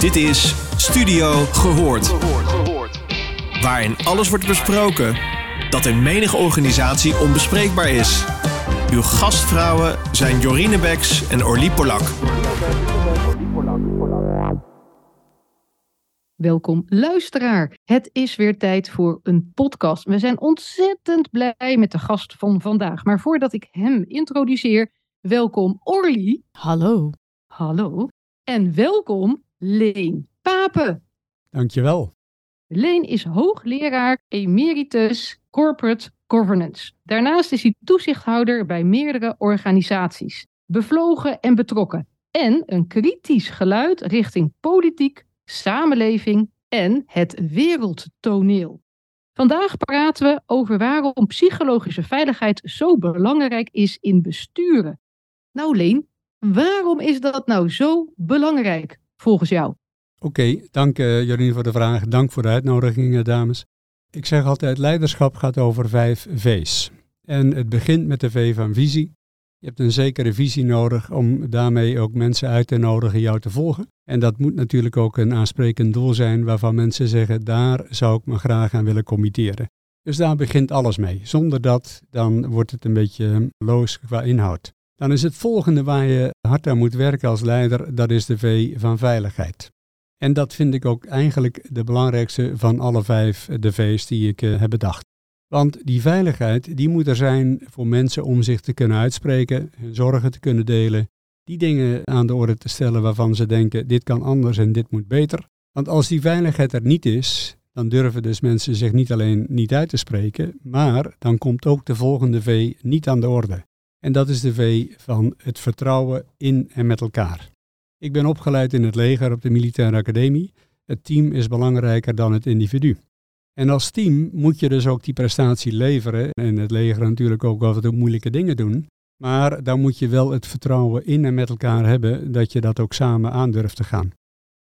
Dit is Studio Gehoord. Waarin alles wordt besproken dat in menige organisatie onbespreekbaar is. Uw gastvrouwen zijn Jorine Beks en Orlie Polak. Welkom luisteraar. Het is weer tijd voor een podcast. We zijn ontzettend blij met de gast van vandaag. Maar voordat ik hem introduceer, welkom Orly. Hallo. Hallo. En welkom Leen Papen. Dankjewel. Leen is hoogleraar emeritus corporate governance. Daarnaast is hij toezichthouder bij meerdere organisaties. Bevlogen en betrokken. En een kritisch geluid richting politiek, samenleving en het wereldtoneel. Vandaag praten we over waarom psychologische veiligheid zo belangrijk is in besturen. Nou Leen, waarom is dat nou zo belangrijk volgens jou? Oké, dank uh, Jorien voor de vraag. Dank voor de uitnodiging, eh, dames. Ik zeg altijd, leiderschap gaat over vijf V's. En het begint met de V van visie. Je hebt een zekere visie nodig om daarmee ook mensen uit te nodigen jou te volgen. En dat moet natuurlijk ook een aansprekend doel zijn waarvan mensen zeggen, daar zou ik me graag aan willen committeren. Dus daar begint alles mee. Zonder dat, dan wordt het een beetje loos qua inhoud. Dan is het volgende waar je hard aan moet werken als leider, dat is de V van veiligheid. En dat vind ik ook eigenlijk de belangrijkste van alle vijf de V's die ik uh, heb bedacht. Want die veiligheid, die moet er zijn voor mensen om zich te kunnen uitspreken, hun zorgen te kunnen delen, die dingen aan de orde te stellen waarvan ze denken, dit kan anders en dit moet beter. Want als die veiligheid er niet is, dan durven dus mensen zich niet alleen niet uit te spreken, maar dan komt ook de volgende V niet aan de orde. En dat is de V van het vertrouwen in en met elkaar. Ik ben opgeleid in het leger op de militaire academie. Het team is belangrijker dan het individu. En als team moet je dus ook die prestatie leveren. En het leger natuurlijk ook af en moeilijke dingen doen. Maar dan moet je wel het vertrouwen in en met elkaar hebben dat je dat ook samen aandurft te gaan.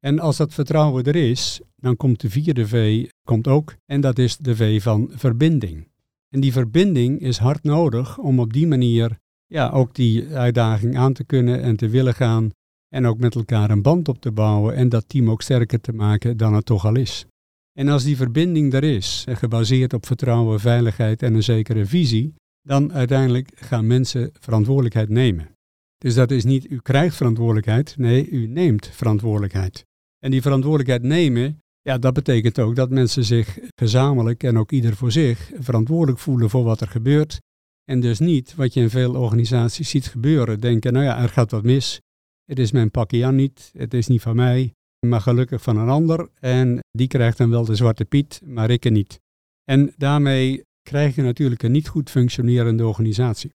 En als dat vertrouwen er is, dan komt de vierde V komt ook. En dat is de V van verbinding. En die verbinding is hard nodig om op die manier ja, ook die uitdaging aan te kunnen en te willen gaan. En ook met elkaar een band op te bouwen en dat team ook sterker te maken dan het toch al is. En als die verbinding er is, gebaseerd op vertrouwen, veiligheid en een zekere visie, dan uiteindelijk gaan mensen verantwoordelijkheid nemen. Dus dat is niet u krijgt verantwoordelijkheid, nee, u neemt verantwoordelijkheid. En die verantwoordelijkheid nemen, ja, dat betekent ook dat mensen zich gezamenlijk en ook ieder voor zich verantwoordelijk voelen voor wat er gebeurt. En dus niet, wat je in veel organisaties ziet gebeuren, denken, nou ja, er gaat wat mis, het is mijn pakje aan niet, het is niet van mij, maar gelukkig van een ander. En die krijgt dan wel de zwarte piet, maar ik er niet. En daarmee krijg je natuurlijk een niet goed functionerende organisatie.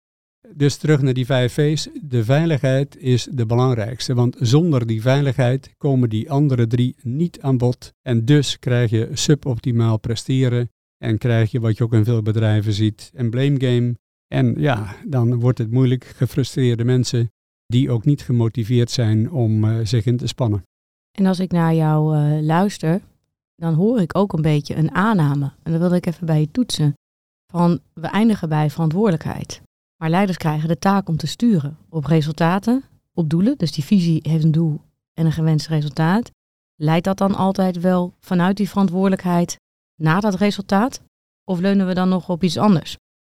Dus terug naar die vijf V's. De veiligheid is de belangrijkste, want zonder die veiligheid komen die andere drie niet aan bod. En dus krijg je suboptimaal presteren en krijg je wat je ook in veel bedrijven ziet, een blame game. En ja, dan wordt het moeilijk gefrustreerde mensen die ook niet gemotiveerd zijn om uh, zich in te spannen. En als ik naar jou uh, luister, dan hoor ik ook een beetje een aanname. En dat wilde ik even bij je toetsen. Van we eindigen bij verantwoordelijkheid. Maar leiders krijgen de taak om te sturen op resultaten, op doelen. Dus die visie heeft een doel en een gewenst resultaat. Leidt dat dan altijd wel vanuit die verantwoordelijkheid naar dat resultaat? Of leunen we dan nog op iets anders?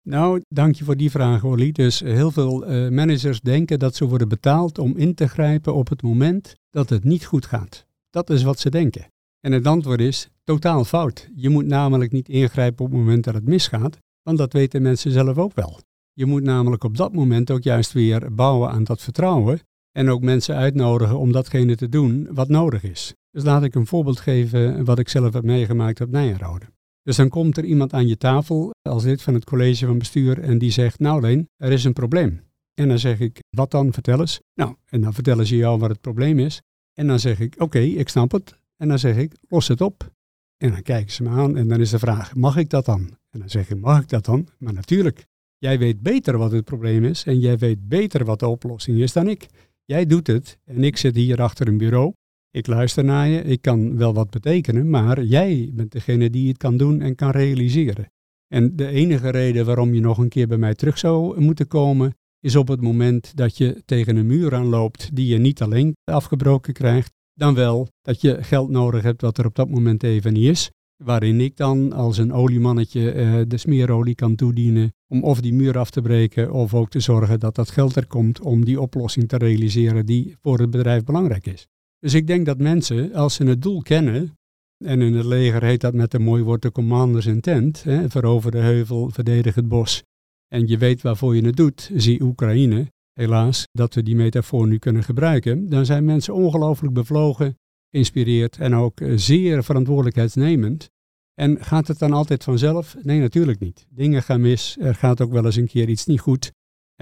Nou, dank je voor die vraag, Olly. Dus heel veel uh, managers denken dat ze worden betaald om in te grijpen op het moment dat het niet goed gaat. Dat is wat ze denken. En het antwoord is totaal fout. Je moet namelijk niet ingrijpen op het moment dat het misgaat, want dat weten mensen zelf ook wel. Je moet namelijk op dat moment ook juist weer bouwen aan dat vertrouwen en ook mensen uitnodigen om datgene te doen wat nodig is. Dus laat ik een voorbeeld geven wat ik zelf heb meegemaakt op Nijenrode. Dus dan komt er iemand aan je tafel als lid van het college van bestuur en die zegt, nou Leen, er is een probleem. En dan zeg ik, wat dan? Vertel eens. Nou, en dan vertellen ze jou wat het probleem is. En dan zeg ik, oké, ik snap het. En dan zeg ik, los het op. En dan kijken ze me aan en dan is de vraag, mag ik dat dan? En dan zeg ik, mag ik dat dan? Maar natuurlijk, jij weet beter wat het probleem is en jij weet beter wat de oplossing is dan ik. Jij doet het en ik zit hier achter een bureau ik luister naar je, ik kan wel wat betekenen, maar jij bent degene die het kan doen en kan realiseren. En de enige reden waarom je nog een keer bij mij terug zou moeten komen, is op het moment dat je tegen een muur aanloopt die je niet alleen afgebroken krijgt, dan wel dat je geld nodig hebt wat er op dat moment even niet is. Waarin ik dan als een oliemannetje uh, de smeerolie kan toedienen om of die muur af te breken of ook te zorgen dat dat geld er komt om die oplossing te realiseren die voor het bedrijf belangrijk is. Dus ik denk dat mensen, als ze het doel kennen, en in het leger heet dat met een mooi woord de commanders intent, hè, verover de heuvel, verdedig het bos, en je weet waarvoor je het doet, zie Oekraïne, helaas, dat we die metafoor nu kunnen gebruiken, dan zijn mensen ongelooflijk bevlogen, geïnspireerd en ook eh, zeer verantwoordelijkheidsnemend. En gaat het dan altijd vanzelf? Nee, natuurlijk niet. Dingen gaan mis, er gaat ook wel eens een keer iets niet goed.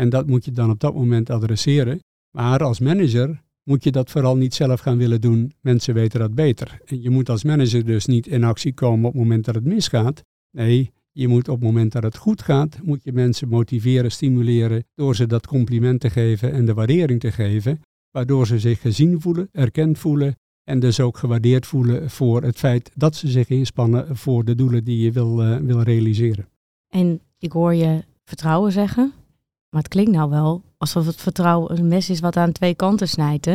En dat moet je dan op dat moment adresseren. Maar als manager moet je dat vooral niet zelf gaan willen doen. Mensen weten dat beter. En je moet als manager dus niet in actie komen op het moment dat het misgaat. Nee, je moet op het moment dat het goed gaat, moet je mensen motiveren, stimuleren door ze dat compliment te geven en de waardering te geven, waardoor ze zich gezien voelen, erkend voelen en dus ook gewaardeerd voelen voor het feit dat ze zich inspannen voor de doelen die je wil, uh, wil realiseren. En ik hoor je vertrouwen zeggen, maar het klinkt nou wel alsof het vertrouwen een mes is wat aan twee kanten snijdt.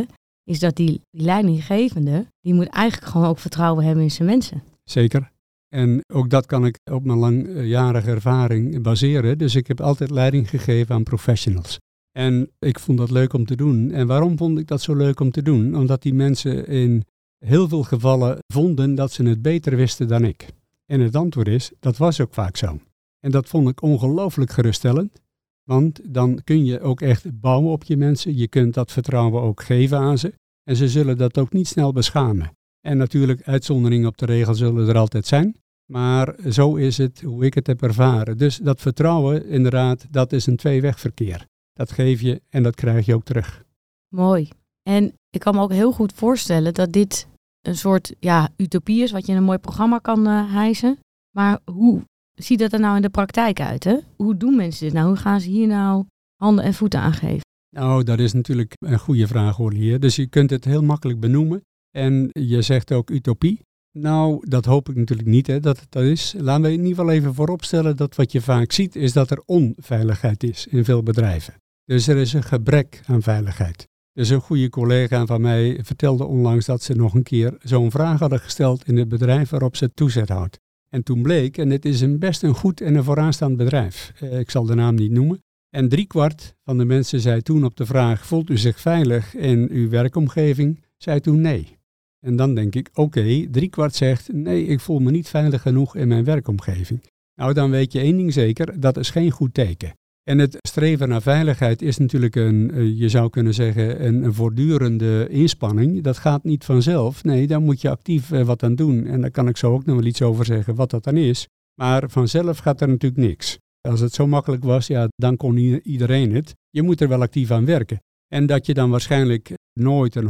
Is dat die, die leidinggevende, die moet eigenlijk gewoon ook vertrouwen hebben in zijn mensen. Zeker. En ook dat kan ik op mijn langjarige ervaring baseren. Dus ik heb altijd leiding gegeven aan professionals. En ik vond dat leuk om te doen. En waarom vond ik dat zo leuk om te doen? Omdat die mensen in heel veel gevallen vonden dat ze het beter wisten dan ik. En het antwoord is, dat was ook vaak zo. En dat vond ik ongelooflijk geruststellend. Want dan kun je ook echt bouwen op je mensen. Je kunt dat vertrouwen ook geven aan ze. En ze zullen dat ook niet snel beschamen. En natuurlijk, uitzonderingen op de regel zullen er altijd zijn. Maar zo is het hoe ik het heb ervaren. Dus dat vertrouwen, inderdaad, dat is een tweewegverkeer. Dat geef je en dat krijg je ook terug. Mooi. En ik kan me ook heel goed voorstellen dat dit een soort ja, utopie is, wat je in een mooi programma kan uh, hijsen. Maar hoe ziet dat er nou in de praktijk uit? Hè? Hoe doen mensen dit nou? Hoe gaan ze hier nou handen en voeten aan geven? Nou, dat is natuurlijk een goede vraag hoor hier. Dus je kunt het heel makkelijk benoemen. En je zegt ook utopie. Nou, dat hoop ik natuurlijk niet hè, dat het dat is. Laten we in ieder geval even vooropstellen dat wat je vaak ziet is dat er onveiligheid is in veel bedrijven. Dus er is een gebrek aan veiligheid. Dus een goede collega van mij vertelde onlangs dat ze nog een keer zo'n vraag hadden gesteld in het bedrijf waarop ze toezet houdt. En toen bleek, en het is een best een goed en een vooraanstaand bedrijf, eh, ik zal de naam niet noemen, en driekwart van de mensen zei toen op de vraag, voelt u zich veilig in uw werkomgeving, zei toen nee. En dan denk ik, oké, okay, driekwart zegt, nee, ik voel me niet veilig genoeg in mijn werkomgeving. Nou, dan weet je één ding zeker, dat is geen goed teken. En het streven naar veiligheid is natuurlijk een, eh, je zou kunnen zeggen, een, voortdurende inspanning. Dat gaat niet vanzelf. Nee, daar moet je actief eh, wat aan doen. En daar kan ik zo ook nog wel iets over zeggen wat dat dan is. Maar vanzelf gaat er natuurlijk niks. Als het zo makkelijk was, ja, dan kon iedereen het. Je moet er wel actief aan werken. En dat je dan waarschijnlijk nooit een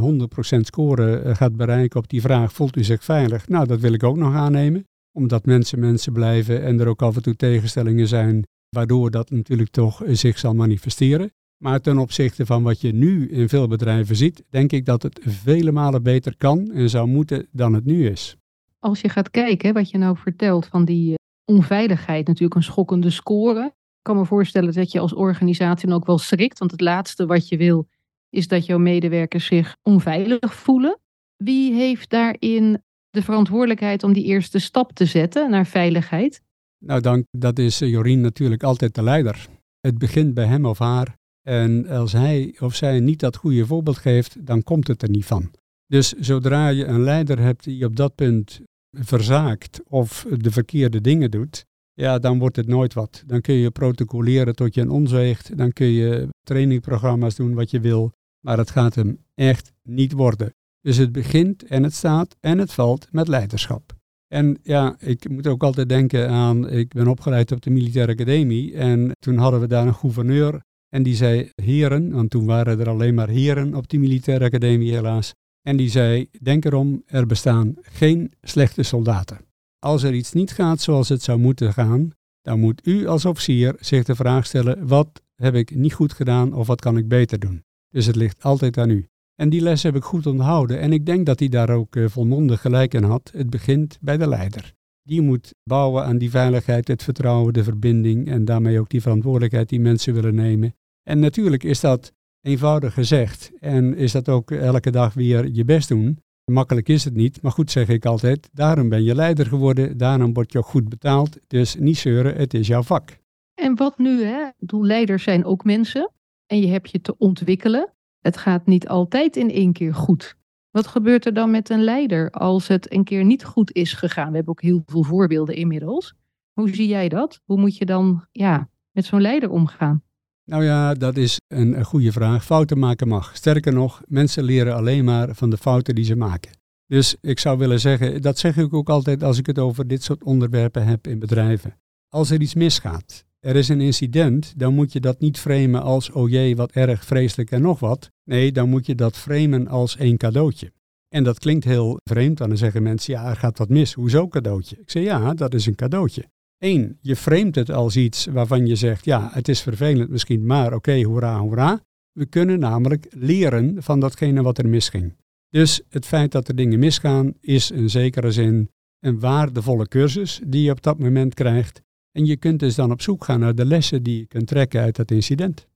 100% score eh, gaat bereiken op die vraag, voelt u zich veilig? Nou, dat wil ik ook nog aannemen. Omdat mensen mensen blijven en er ook af en toe tegenstellingen zijn, waardoor dat natuurlijk toch zich zal manifesteren. Maar ten opzichte van wat je nu in veel bedrijven ziet, denk ik dat het vele malen beter kan en zou moeten dan het nu is. Als je gaat kijken wat je nou vertelt van die eh, onveiligheid, natuurlijk een schokkende score. Ik kan me voorstellen dat je als organisatie ook wel schrikt, want het laatste wat je wil is dat jouw medewerkers zich onveilig voelen. Wie heeft daarin de verantwoordelijkheid om die eerste stap te zetten naar veiligheid? Nou, dank. Dat is eh, Jorien natuurlijk altijd de leider. Het begint bij hem of haar. En als hij of zij niet dat goede voorbeeld geeft, dan komt het er niet van. Dus zodra je een leider hebt die op dat punt verzaakt of de verkeerde dingen doet, ja, dan wordt het nooit wat. Dan kun je protocoleren tot je een onzeegt, dan kun je trainingprogramma's doen wat je wil, maar het gaat hem echt niet worden. Dus het begint en het staat en het valt met leiderschap. En ja, ik moet ook altijd denken aan, ik ben opgeleid op de militaire academie en toen hadden we daar een gouverneur en die zei heren, want toen waren er alleen maar heren op die militaire academie helaas. En die zei, denk erom, er bestaan geen slechte soldaten. Als er iets niet gaat zoals het zou moeten gaan, dan moet u als officier zich de vraag stellen, wat heb ik niet goed gedaan of wat kan ik beter doen? Dus het ligt altijd aan u. En die les heb ik goed onthouden en ik denk dat hij daar ook uh, volmondig gelijk in had. Het begint bij de leider. Die moet bouwen aan die veiligheid, het vertrouwen, de verbinding en daarmee ook die verantwoordelijkheid die mensen willen nemen. En natuurlijk is dat eenvoudig gezegd en is dat ook elke dag weer je best doen. Makkelijk is het niet, maar goed zeg ik altijd, daarom ben je leider geworden, daarom word je ook goed betaald. Dus niet zeuren, het is jouw vak. En wat nu, hè? Doe, leiders zijn ook mensen en je hebt je te ontwikkelen. Het gaat niet altijd in één keer goed. Wat gebeurt er dan met een leider als het een keer niet goed is gegaan? We hebben ook heel veel voorbeelden inmiddels. Hoe zie jij dat? Hoe moet je dan ja, met zo'n leider omgaan? Nou ja, dat is een, goede vraag. Fouten maken mag. Sterker nog, mensen leren alleen maar van de fouten die ze maken. Dus ik zou willen zeggen, dat zeg ik ook altijd als ik het over dit soort onderwerpen heb in bedrijven. Als er iets misgaat, er is een incident, dan moet je dat niet framen als, oh jee, wat erg, vreselijk en nog wat. Nee, dan moet je dat framen als een cadeautje. En dat klinkt heel vreemd, dan zeggen mensen, ja, er gaat wat mis. Hoezo cadeautje? Ik zeg, ja, dat is een cadeautje. Eén, je framet het als iets waarvan je zegt, ja, het is vervelend misschien, maar oké, hoera, hoera. We kunnen namelijk leren van datgene wat er misging. Dus het feit dat er dingen misgaan is in zekere zin een waardevolle cursus die je op dat moment krijgt. En je kunt dus dan op zoek gaan naar de lessen die je kunt trekken uit dat incident.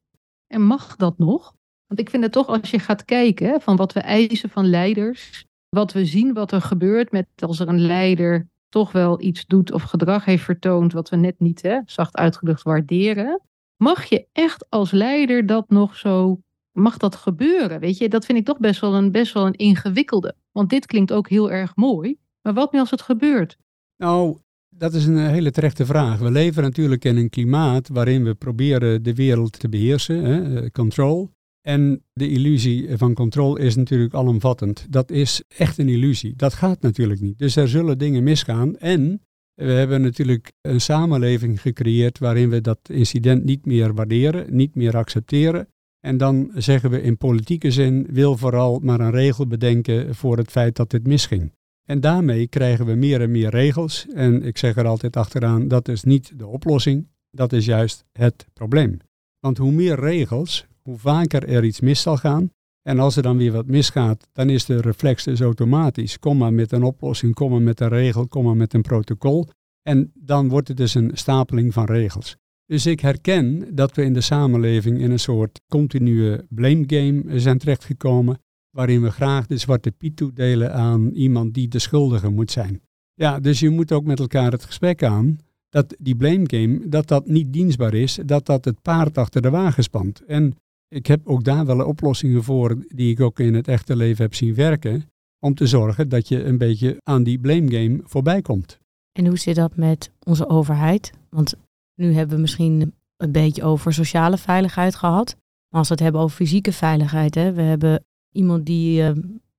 En mag dat nog? Want ik vind het toch, als je gaat kijken van wat we eisen van leiders, wat we zien wat er gebeurt met als er een leider toch wel iets doet of gedrag heeft vertoond wat we net niet, hè, zacht uitgedrukt, waarderen. Mag je echt als leider dat nog zo, mag dat gebeuren? Weet je, dat vind ik toch best wel een, best wel een ingewikkelde. Want dit klinkt ook heel erg mooi, maar wat nu als het gebeurt? Nou, dat is een hele terechte vraag. We leven natuurlijk in een klimaat waarin we proberen de wereld te beheersen, hè, eh, control. En de illusie van controle is natuurlijk alomvattend. Dat is echt een illusie. Dat gaat natuurlijk niet. Dus er zullen dingen misgaan. En we hebben natuurlijk een samenleving gecreëerd waarin we dat incident niet meer waarderen, niet meer accepteren. En dan zeggen we in politieke zin, wil vooral maar een regel bedenken voor het feit dat dit misging. En daarmee krijgen we meer en meer regels. En ik zeg er altijd achteraan, dat is niet de oplossing, dat is juist het probleem. Want hoe meer regels, hoe vaker er iets mis zal gaan. En als er dan weer wat misgaat, dan is de reflex dus automatisch. Kom maar met een oplossing, kom maar met een regel, kom maar met een protocol. En dan wordt het dus een stapeling van regels. Dus ik herken dat we in de samenleving in een soort continue blame game zijn terechtgekomen, waarin we graag de zwarte piet toedelen aan iemand die de schuldige moet zijn. Ja, dus je moet ook met elkaar het gesprek aan dat die blame game, dat dat niet dienstbaar is, dat dat het paard achter de wagen spant. En ik heb ook daar wel oplossingen voor die ik ook in het echte leven heb zien werken. Om te zorgen dat je een beetje aan die blame game voorbij komt. En hoe zit dat met onze overheid? Want nu hebben we misschien een beetje over sociale veiligheid gehad. Maar als we het hebben over fysieke veiligheid, hè, we hebben iemand die uh,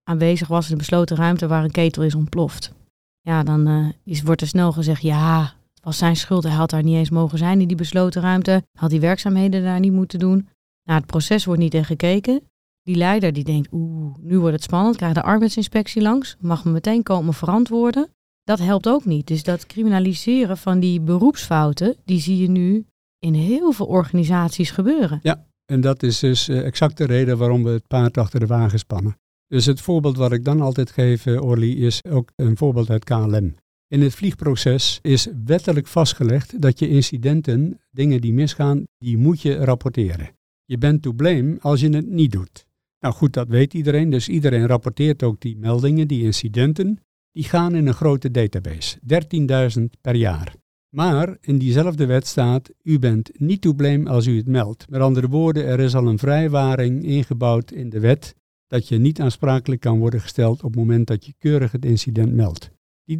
aanwezig was in een besloten ruimte waar een ketel is ontploft. Ja, dan uh, is, wordt er snel gezegd, ja, het was zijn schuld. Hij had daar niet eens mogen zijn in die besloten ruimte. Had die werkzaamheden daar niet moeten doen. Naar het proces wordt niet in gekeken. Die leider die denkt, oeh, nu wordt het spannend, krijgt de arbeidsinspectie langs, mag me meteen komen verantwoorden. Dat helpt ook niet. Dus dat criminaliseren van die beroepsfouten, die zie je nu in heel veel organisaties gebeuren. Ja, en dat is dus eh, exact de reden waarom we het paard achter de wagen spannen. Dus het voorbeeld wat ik dan altijd geef, eh, Orly, is ook een voorbeeld uit KLM. In het vliegproces is wettelijk vastgelegd dat je incidenten, dingen die misgaan, die moet je rapporteren. Je bent to blame als je het niet doet. Nou goed, dat weet iedereen, dus iedereen rapporteert ook die meldingen, die incidenten. Die gaan in een grote database, 13.000 per jaar. Maar in diezelfde wet staat, u bent niet to blame als u het meldt. Met andere woorden, er is al een vrijwaring ingebouwd in de wet dat je niet aansprakelijk kan worden gesteld op het moment dat je keurig het incident meldt. Die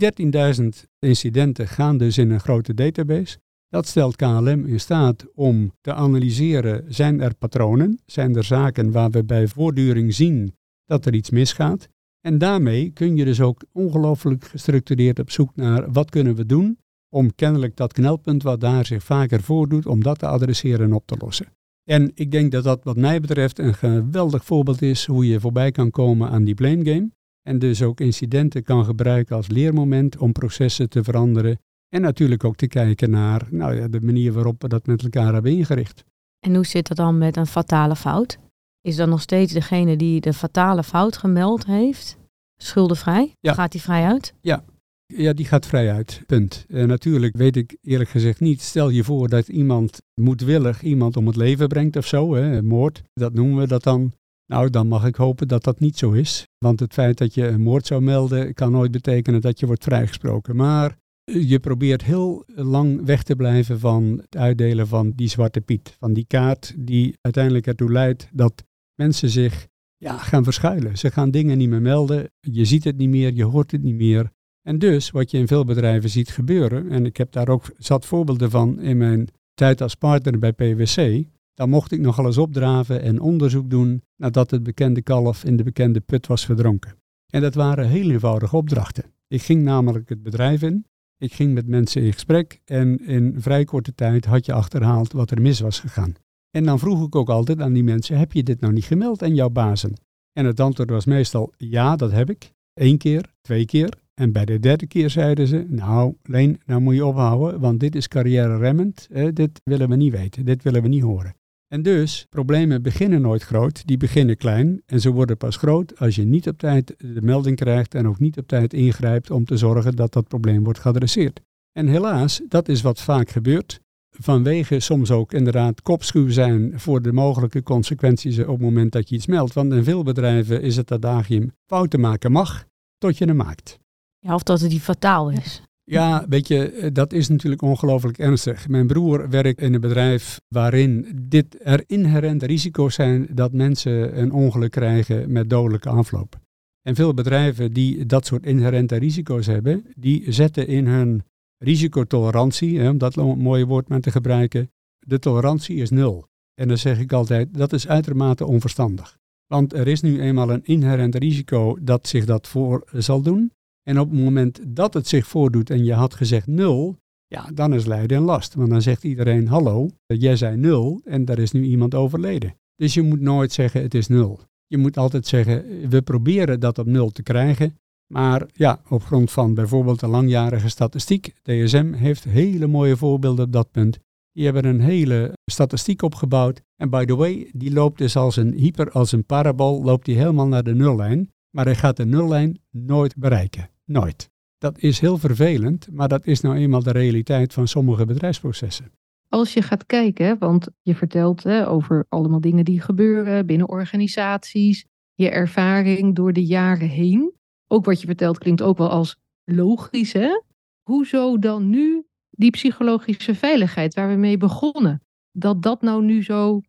13.000 incidenten gaan dus in een grote database. Dat stelt KLM in staat om te analyseren, zijn er patronen, zijn er zaken waar we bij voortduring zien dat er iets misgaat. En daarmee kun je dus ook ongelooflijk gestructureerd op zoek naar wat kunnen we doen om kennelijk dat knelpunt wat daar zich vaker voordoet, om dat te adresseren en op te lossen. En ik denk dat dat wat mij betreft een geweldig voorbeeld is hoe je voorbij kan komen aan die blame game. En dus ook incidenten kan gebruiken als leermoment om processen te veranderen en natuurlijk ook te kijken naar nou ja, de manier waarop we dat met elkaar hebben ingericht. En hoe zit dat dan met een fatale fout? Is dan nog steeds degene die de fatale fout gemeld heeft schuldenvrij? Ja. Gaat die vrij uit? Ja, ja, die gaat vrij uit. Punt. En natuurlijk weet ik eerlijk gezegd niet. Stel je voor dat iemand moedwillig iemand om het leven brengt of zo, hè, moord, dat noemen we dat dan. Nou, dan mag ik hopen dat dat niet zo is. Want het feit dat je een moord zou melden kan nooit betekenen dat je wordt vrijgesproken. Maar je probeert heel lang weg te blijven van het uitdelen van die zwarte piet. Van die kaart die uiteindelijk ertoe leidt dat mensen zich ja, gaan verschuilen. Ze gaan dingen niet meer melden. Je ziet het niet meer, je hoort het niet meer. En dus, wat je in veel bedrijven ziet gebeuren, en ik heb daar ook zat voorbeelden van in mijn tijd als partner bij PwC, dan mocht ik nog eens opdraven en onderzoek doen nadat het bekende kalf in de bekende put was verdronken. En dat waren heel eenvoudige opdrachten. Ik ging namelijk het bedrijf in, ik ging met mensen in gesprek en in vrij korte tijd had je achterhaald wat er mis was gegaan. En dan vroeg ik ook altijd aan die mensen, heb je dit nou niet gemeld aan jouw bazen? En het antwoord was meestal, ja, dat heb ik. Eén keer, twee keer. En bij de derde keer zeiden ze, nou Leen, nou moet je ophouden, want dit is carrière remmend. dit willen we niet weten, dit willen we niet horen. En dus, problemen beginnen nooit groot, die beginnen klein en ze worden pas groot als je niet op tijd de melding krijgt en ook niet op tijd ingrijpt om te zorgen dat dat probleem wordt geadresseerd. En helaas, dat is wat vaak gebeurt. Vanwege soms ook inderdaad kopschuw zijn voor de mogelijke consequenties op het moment dat je iets meldt. Want in veel bedrijven is het adagium fouten maken mag tot je hem maakt. Ja, of dat het die fataal is. Ja, weet je, eh, dat is natuurlijk ongelooflijk ernstig. Mijn broer werkt in een bedrijf waarin dit er inherente risico's zijn dat mensen een ongeluk krijgen met dodelijke afloop. En veel bedrijven die dat soort inherente risico's hebben, die zetten in hun risicotolerantie, hè, om dat mooie woord maar te gebruiken, de tolerantie is nul. En dan zeg ik altijd, dat is uitermate onverstandig. Want er is nu eenmaal een inherent risico dat zich dat voor zal doen. En op het moment dat het zich voordoet en je had gezegd nul, ja, dan is lijden en last. Want dan zegt iedereen, hallo, jij zei nul en daar is nu iemand overleden. Dus je moet nooit zeggen het is nul. Je moet altijd zeggen, we proberen dat op nul te krijgen. Maar ja, op grond van bijvoorbeeld de langjarige statistiek, DSM heeft hele mooie voorbeelden op dat punt. Die hebben een hele statistiek opgebouwd. En by the way, die loopt dus als een hyper, als een parabool, loopt die helemaal naar de nullijn. Maar hij gaat de nullijn nooit bereiken. Nooit. Dat is heel vervelend, maar dat is nou eenmaal de realiteit van sommige bedrijfsprocessen. Als je gaat kijken, want je vertelt hè, over allemaal dingen die gebeuren binnen organisaties, je ervaring door de jaren heen. Ook wat je vertelt klinkt ook wel als logisch, hè? Hoezo dan nu die psychologische veiligheid waar we mee begonnen? Dat dat nou nu zo,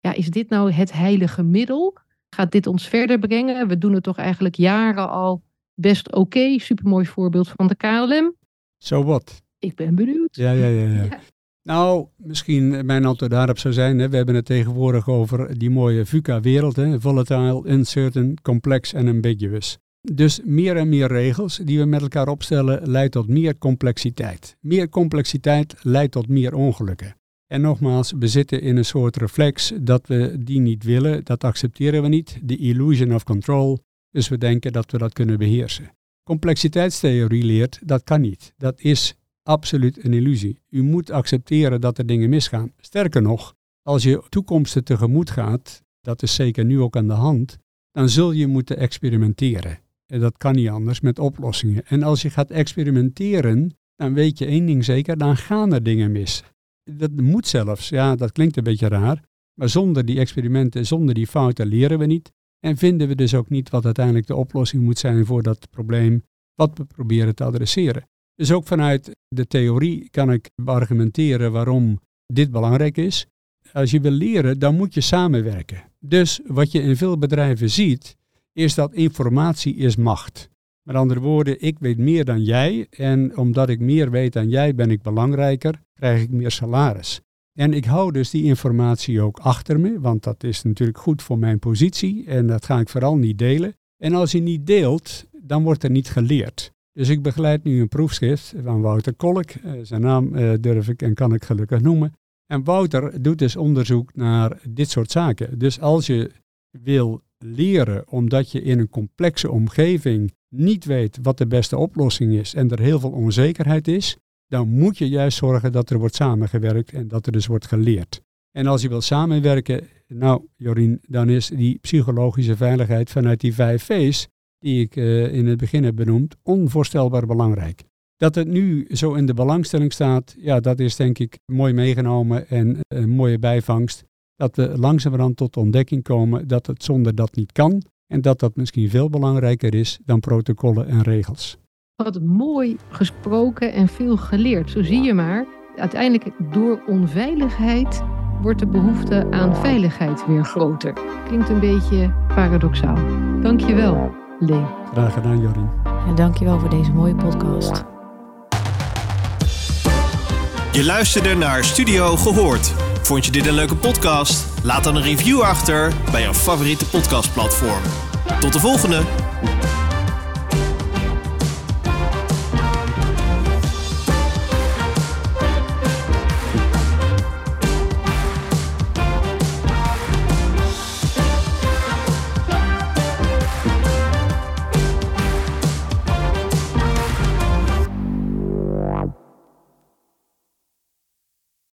ja, is dit nou het heilige middel? Gaat dit ons verder brengen? We doen het toch eigenlijk jaren al best oké. Okay. Supermooi voorbeeld van de KLM. Zo wat. Ik ben benieuwd. Ja, ja, ja. ja. Nou, misschien mijn antwoord daarop zou zijn, hè, we hebben het tegenwoordig over die mooie VUCA-wereld, volatile, uncertain, complex en ambiguous. Dus meer en meer regels die we met elkaar opstellen leidt tot meer complexiteit. Meer complexiteit leidt tot meer ongelukken. En nogmaals, we zitten in een soort reflex dat we die niet willen, dat accepteren we niet. De illusion of control, dus we denken dat we dat kunnen beheersen. Complexiteitstheorie leert dat kan niet. Dat is absoluut een illusie. U moet accepteren dat er dingen misgaan. Sterker nog, als je toekomsten tegemoet gaat, dat is zeker nu ook aan de hand, dan zul je moeten experimenteren. En dat kan niet anders met oplossingen. En als je gaat experimenteren, dan weet je één ding zeker, dan gaan er dingen mis. Dat moet zelfs, ja, dat klinkt een beetje raar, maar zonder die experimenten, zonder die fouten leren we niet. En vinden we dus ook niet wat uiteindelijk de oplossing moet zijn voor dat probleem wat we proberen te adresseren. Dus ook vanuit de theorie kan ik argumenteren waarom dit belangrijk is. Als je wil leren, dan moet je samenwerken. Dus wat je in veel bedrijven ziet, is dat informatie is macht. Met andere woorden, ik weet meer dan jij en omdat ik meer weet dan jij ben ik belangrijker, krijg ik meer salaris. En ik hou dus die informatie ook achter me, want dat is natuurlijk goed voor mijn positie en dat ga ik vooral niet delen. En als je niet deelt, dan wordt er niet geleerd. Dus ik begeleid nu een proefschrift van Wouter Kolk. Eh, zijn naam eh, durf ik en kan ik gelukkig noemen. En Wouter doet dus onderzoek naar dit soort zaken. Dus als je wil leren omdat je in een complexe omgeving niet weet wat de beste oplossing is en er heel veel onzekerheid is, dan moet je juist zorgen dat er wordt samengewerkt en dat er dus wordt geleerd. En als je wil samenwerken, nou Jorien, dan is die psychologische veiligheid vanuit die vijf V's, die ik uh, in het begin heb benoemd, onvoorstelbaar belangrijk. Dat het nu zo in de belangstelling staat, ja, dat is denk ik mooi meegenomen en een mooie bijvangst. Dat we langzamerhand tot ontdekking komen dat het zonder dat niet kan. En dat dat misschien veel belangrijker is dan protocollen en regels. Wat mooi gesproken en veel geleerd. Zo zie je maar. Uiteindelijk door onveiligheid wordt de behoefte aan veiligheid weer groter. Klinkt een beetje paradoxaal. Dankjewel, Lee. Graag gedaan, Jorien. En dankjewel voor deze mooie podcast. Je luisterde naar Studio Gehoord. Vond je dit een leuke podcast? Laat dan een review achter bij jouw favoriete podcastplatform. Tot de volgende!